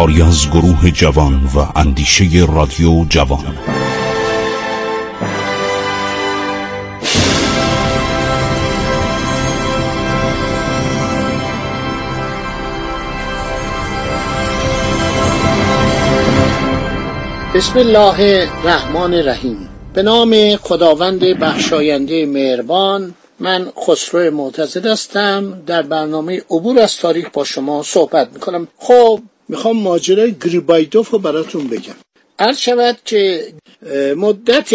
کاری از گروه جوان و اندیشه رادیو جوان. بسم الله الرحمن الرحیم. به نام خداوند بخشاینده مهربان من خسرو معتزد هستم. در برنامه عبور از تاریخ با شما صحبت می‌کنم. خب می‌خوام ماجرای گریبایدوف رو براتون بگم. عرض شود که مدت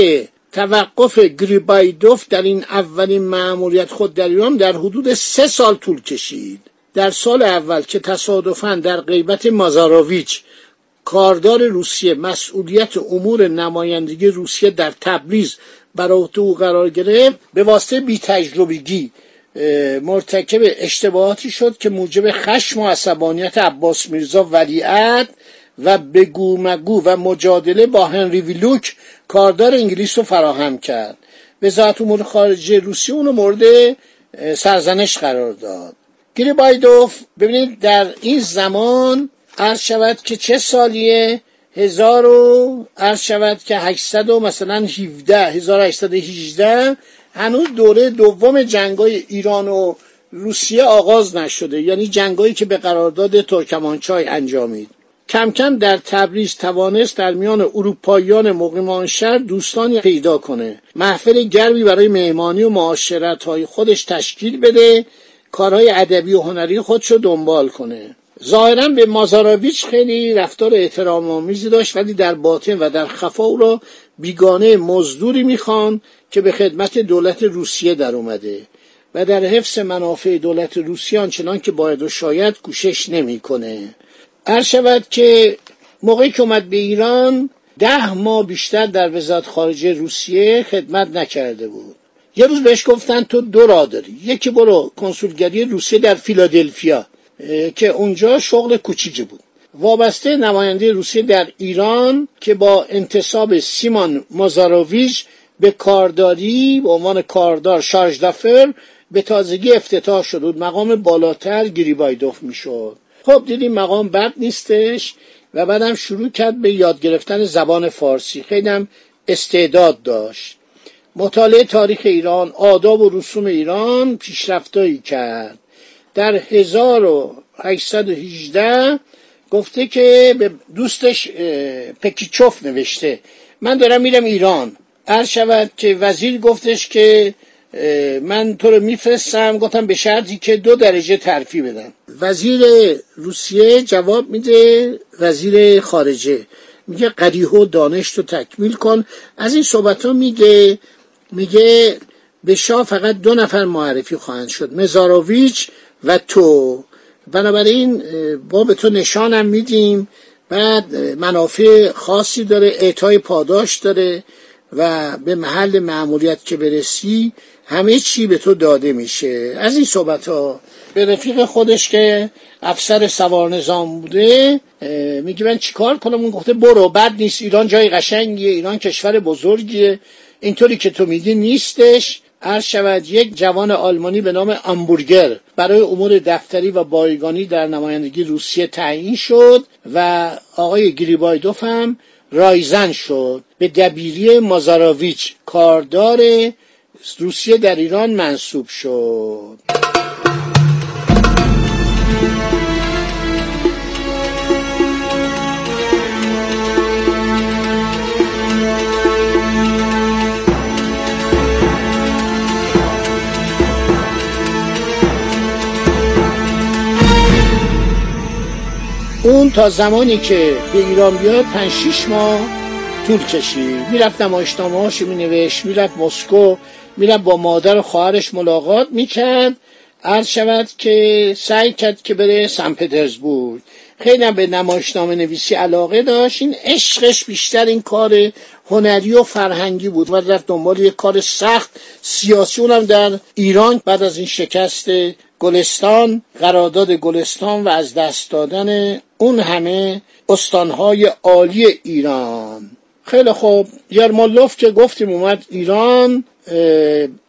توقف گریبایدوف در این اولین معمولیت خود در ایران در حدود سه سال طول کشید. در سال اول که تصادفا در غیبت مازاروویچ کاردار روسیه مسئولیت امور نمایندگی روسیه در تبریز بر او قرار گرفت به واسطه بی تجربگی مرتکب اشتباهاتی شد که موجب خشم و عصبانیت عباس میرزا ولیعت و بگو مگو و مجادله با هنری ویلوک کاردار انگلیس رو فراهم کرد. وزارت امور خارجه روسیه اونو مورد سرزنش قرار داد. گریبایدوف ببینید در این زمان عرض شود که چه سالیه؟ هزار و عرض شود که 800 و مثلا 17 1818 هنوز دوره دوم جنگای ایران و روسیه آغاز نشده یعنی جنگایی که به قرارداد ترکمانچای انجامید. کم کم در تبریز توانست در میان اروپاییان مقیمان شهر دوستانی پیدا کنه. محفل گرمی برای مهمانی و معاشرت های خودش تشکیل بده کارهای ادبی و هنری خودش رو دنبال کنه. ظاهرا به مازاراویچ خیلی رفتار احترام آمیزی داشت ولی در باطن و در خفا او را بیگانه مزدوری می‌خوان که به خدمت دولت روسیه در اومده و در حفظ منافع دولت روسیه آنچنان که باید و شاید کوشش نمی‌کنه. عرض شود که موقعی که اومد به ایران ده ماه بیشتر در وزارت خارجه روسیه خدمت نکرده بود. یه روز بهش گفتن تو دو راه داری. یکی برو کنسولگری روسیه در فیلادلفیا که اونجا شغل کوچیکی بود. وابسته نماینده روسیه در ایران که با انتصاب سیمان مازاروویچ به کارداری به عنوان کاردار شارژ دفر به تازگی افتتاح شد. بود مقام بالاتر گریبایدوف می‌شد. خب دیدیم مقام بد نیستش و بعدم شروع کرد به یاد گرفتن زبان فارسی. خیلی هم استعداد داشت. مطالعه تاریخ ایران آداب و رسوم ایران پیشرفتایی کرد. در 1818 گفته که به دوستش پکیچوف نوشته من دارم میرم ایران. عرض شود که وزیر گفتش که من تو رو میفرستم گفتم به شرطی که دو درجه ترفی بدم. وزیر روسیه جواب میده وزیر خارجه میگه قریه و دانش تو تکمیل کن. از این صحبت ها میگه میگه به شاه فقط دو نفر معرفی خواهند شد مزاروویچ و تو. بنابراین با به تو نشانم میدیم. بعد منافع خاصی داره اعطای پاداش داره. و به محل معمولیت که برسی همه چی به تو داده میشه. از این صحبت ها به رفیق خودش که افسر سوار نظام بوده میگه من چیکار کنم؟ اون گفته برو بد نیست ایران جای قشنگیه ایران کشور بزرگیه. اینطوری که تو میگی نیستش. عرض شود یک جوان آلمانی به نام امبورگر برای امور دفتری و بایگانی در نمایندگی روسیه تعیین شد و آقای گریبایدوف هم رایزن شد. به دبیری مازاراویچ کاردار روسیه در ایران منصوب شد. اون تا زمانی که به ایران بیاد پنج شیش ماه طول کشید می‌رفت نمایشنامه هاش مینوشت می‌رفت مسکو می‌رفت با مادر و خواهرش ملاقات می‌کرد. عرض شود که سعی کرد که بره سن پترزبورگ. خیلی به نمایشنامه نویسی علاقه داشت. این عشقش بیشتر این کار هنری و فرهنگی بود. و رفت دنبال یک کار سخت سیاسی. اونم در ایران بعد از این شکست گلستان قرارداد گلستان و از دست دادن اون همه استانهای عالی ایران. خیلی خوب. یرمالوف که گفتیم اومد ایران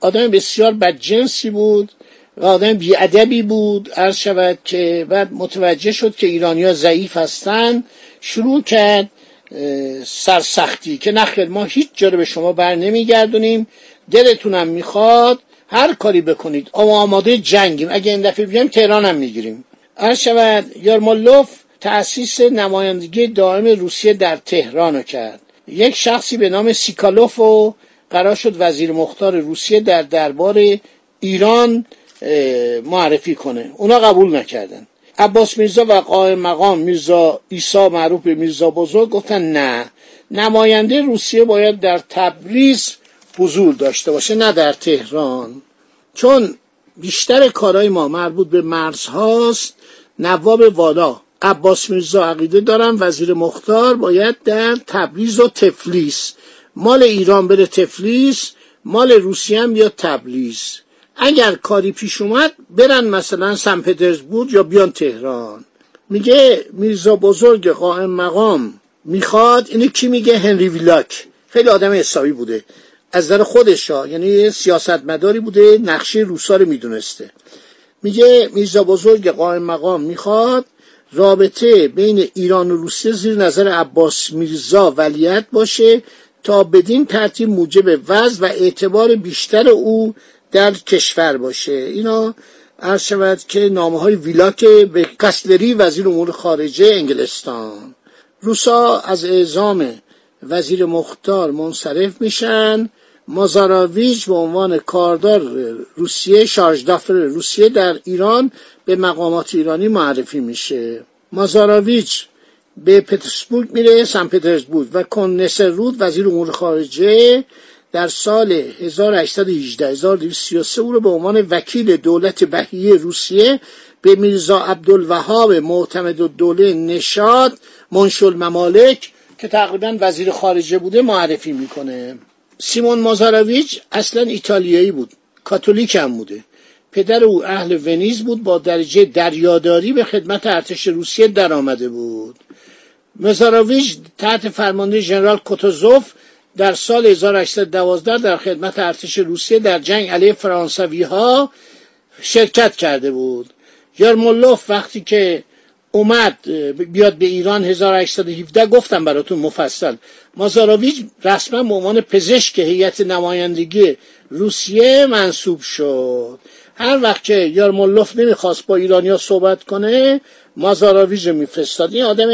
آدم بسیار بدجنسی بود و آدم بیادبی بود. عرض شود که بعد متوجه شد که ایرانیا ضعیف هستند شروع کرد سرسختی که نخیر ما هیچ جا به شما بر نمیگردونیم. دلتونم می‌خواد هر کاری بکنید. آماده جنگیم. اگه این دفعه بیایم تهران هم می‌گیریم. عرض شود یارمالوف تأسیس نمایندگی دائم روسیه در تهران رو کرد. یک شخصی به نام سیکالوف و قرار شد وزیر مختار روسیه در دربار ایران معرفی کنه. اونا قبول نکردن. عباس میرزا و قائم مقام میرزا ایسا معروف به میرزا بزرگ گفتن نه. نماینده روسیه باید در تبریز حضور داشته باشه نه در تهران. چون بیشتر کارهای ما مربوط به مرزهاست نواب والا عباس میرزا عقیده دارم وزیر مختار باید در تبریز و تفلیس. مال ایران بره تفلیس مال روسیه هم بیاد تبریز اگر کاری پیش اومد برن مثلا سن پترزبورگ یا بیان تهران. میگه میرزا بزرگ قائم مقام می‌خواد اینو کی میگه؟ هنری ویلاک. خیلی آدم حسابی بوده. از در خودش یعنی سیاستمداری بوده نقشه روسا رو می‌دونسته. میگه میرزا بزرگ قائم مقام می‌خواد رابطه بین ایران و روسیه زیر نظر عباس میرزا ولیت باشه تا بدین ترتیب موجب وضع و اعتبار بیشتر او در کشور باشه. اینا عرض شود که نامه های ویلاک به کسلری وزیر امور خارجه انگلستان. روسا از اعزام وزیر مختار منصرف میشن. مازاراویچ به عنوان کاردار روسیه شارژدافر روسیه در ایران به مقامات ایرانی معرفی میشه. مازاراویچ به پترزبورگ میره سن پترزبورگ و کن رود وزیر امور خارجه در سال 1818 1233 او رو به عنوان وکیل دولت بهیه روسیه به میرزا عبدالوهاب معتمد الدوله نشاد منشل ممالک که تقریبا وزیر خارجه بوده معرفی می‌کنه. سیمون مازاراویچ اصلا ایتالیایی بود. کاتولیک هم بوده. پدر او اهل ونیز بود با درجه دریاداری به خدمت ارتش روسیه درآمده بود. مزاراویچ تحت فرمانده ژنرال کوتوزوف در سال 1812 در خدمت ارتش روسیه در جنگ علیه فرانسوی ها شرکت کرده بود. یارمولوف وقتی که اومد بیاد به ایران 1817 گفتم براتون مفصل. مازاراویچ رسما به عنوان پزشک هیئت نمایندگی روسیه منصوب شد. هر وقت که یارمولوف نمی‌خواست با ایرانیا صحبت کنه مازاراویچ میفرستاد. این آدم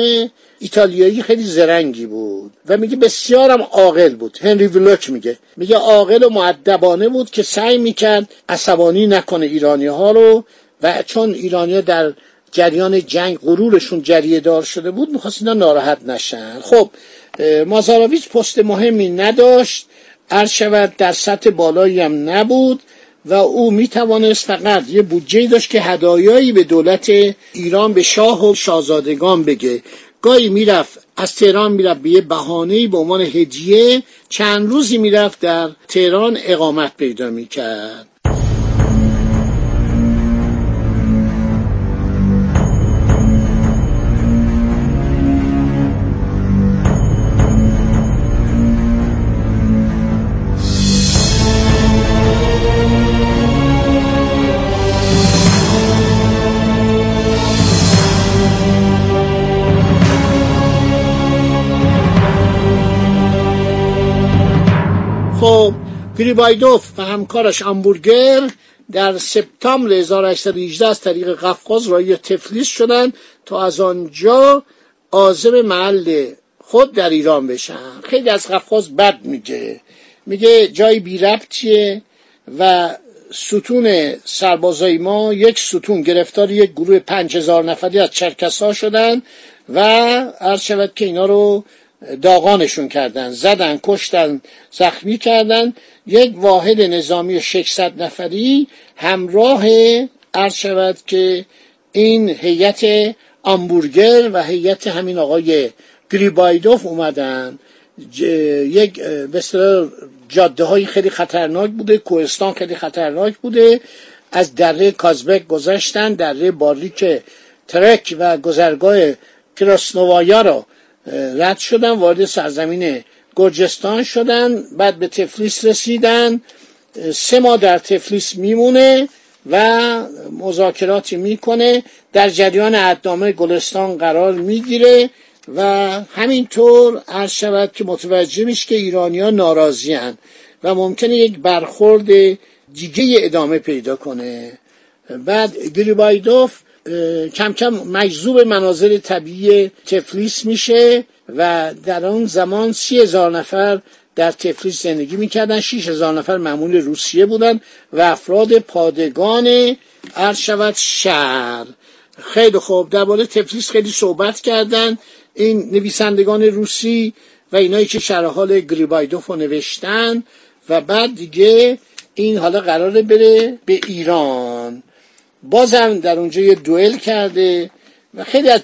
ایتالیایی خیلی زرنگی بود و میگه بسیارم عاقل بود. هنری ویلوک میگه. میگه عاقل و معدبانه بود که سعی می‌کرد عصبانی نکنه ایرانی ها رو و چون ایرانیا در جریان جنگ غرورشون جریه دار شده بود می‌خواست اینا ناراحت نشن. خب مازاراویچ پست مهمی نداشت عرض شود در سطح بالایی هم نبود و او می توانست فقط یه بودجه داشت که هدایایی به دولت ایران به شاه و شاهزادگان بگه. گاهی می‌رفت از تهران می‌رفت به یه بهانه به عنوان هدیه چند روزی می‌رفت در تهران اقامت پیدا می‌کرد. خب گریبایدوف و همکارش امبورگر در سپتامبر 1818 از طریق قفقاز رای تفلیس شدن تا از آنجا آزم محل خود در ایران بشن. خیلی از قفقاز بد میگه. میگه جای بی ربطیه و ستون سربازای ما یک ستون گرفتار یک گروه پنج هزار نفری از چرکسا شدن و عرض شود که اینا رو داغانشون کردن زدن کشتن زخمی کردن. یک واحد نظامی 600 نفری همراه عرض شود که این هیئت آمبورگر و هیئت همین آقای گریبایدوف اومدن. یک به جاده های خیلی خطرناک بوده کوهستان خیلی خطرناک بوده. از دره کازبک گذشتن دره باریک ترک و گذرگاه کراسنوایا رو رد شدن وارد سرزمین گرجستان شدن بعد به تفلیس رسیدن. سه ماه در تفلیس میمونه و مذاکراتی می‌کنه. در جریان ادنامه گلستان قرار می‌گیره و همینطور عرض شود که متوجه میشه که ایرانی ها ناراضی و ممکنه یک برخورد دیگه ادامه پیدا کنه. بعد گریبایدوف کم کم مجذوب مناظر طبیعی تفلیس میشه و در آن زمان سی هزار نفر در تفلیس زندگی می‌کردن. شیش هزار نفر معمول روسیه بودن و افراد پادگان عرض شود شهر. خیلی خوب. درباره تفلیس خیلی صحبت کردن. این نویسندگان روسی و اینایی که شرح حال گریبایدوف رو نوشتن و بعد دیگه این حالا قراره بره به ایران. بازم در اونجا یه دوئل کرده و خیلی از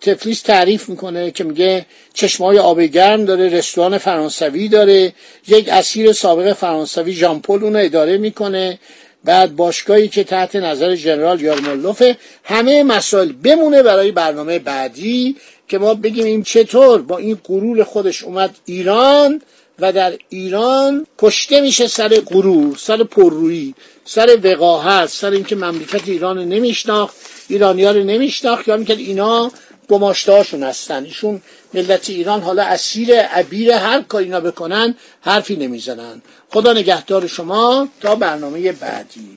تفلیس تعریف می‌کنه که میگه چشمای آب گرم داره رستوران فرانسوی داره یک اسیر سابق فرانسوی ژامپل اون اداره می‌کنه بعد باشگاهی که تحت نظر جنرال یارمولوفه همه مسائل بمونه برای برنامه بعدی که ما بگیم این چطور با این غرور خودش اومد ایران و در ایران کشته میشه سر غرور سر پررویی سر وقاحت سر اینکه مملکت ایران نمیشناخت ایرانیا رو نمیشناخت یا می‌کرد اینا گماشتهاشون هستن. ایشون ملت ایران حالا اسیر عبیر هر کاری اینا بکنن حرفی نمی‌زنن. خدا نگهدار شما. تا برنامه بعدی.